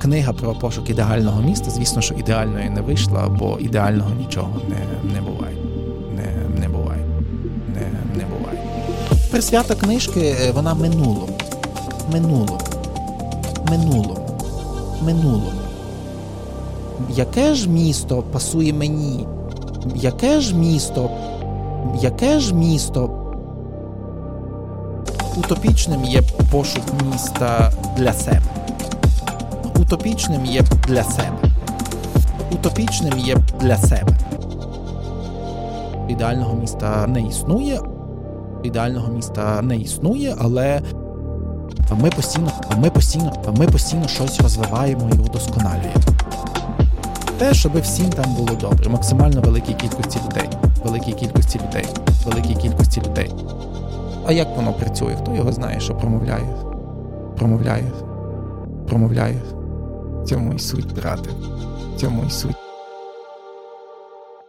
книга про пошук ідеального міста. Звісно, що ідеальної не вийшла, бо ідеального нічого не не буває. Не не буває. Не, не буває. Присвята книжки е, вона минулому. Минулому. Минулому. Минулому. Яке ж місто пасує мені? Яке ж місто? Яке ж місто? Утопічним є пошук міста для себе. Утопічним є для себе. Утопічним є для себе. Ідеального міста не існує. Ідеального міста не існує, але ми постійно, ми постійно, ми постійно щось розвиваємо і удосконалюємо. Те, щоб всім там було добре, максимально великій кількості людей, великій кількості людей, великій кількості людей. А як воно працює? Хто його знає, що промовляє? Промовляє, промовляє. Цьому і суть, брате. Цьому і суть.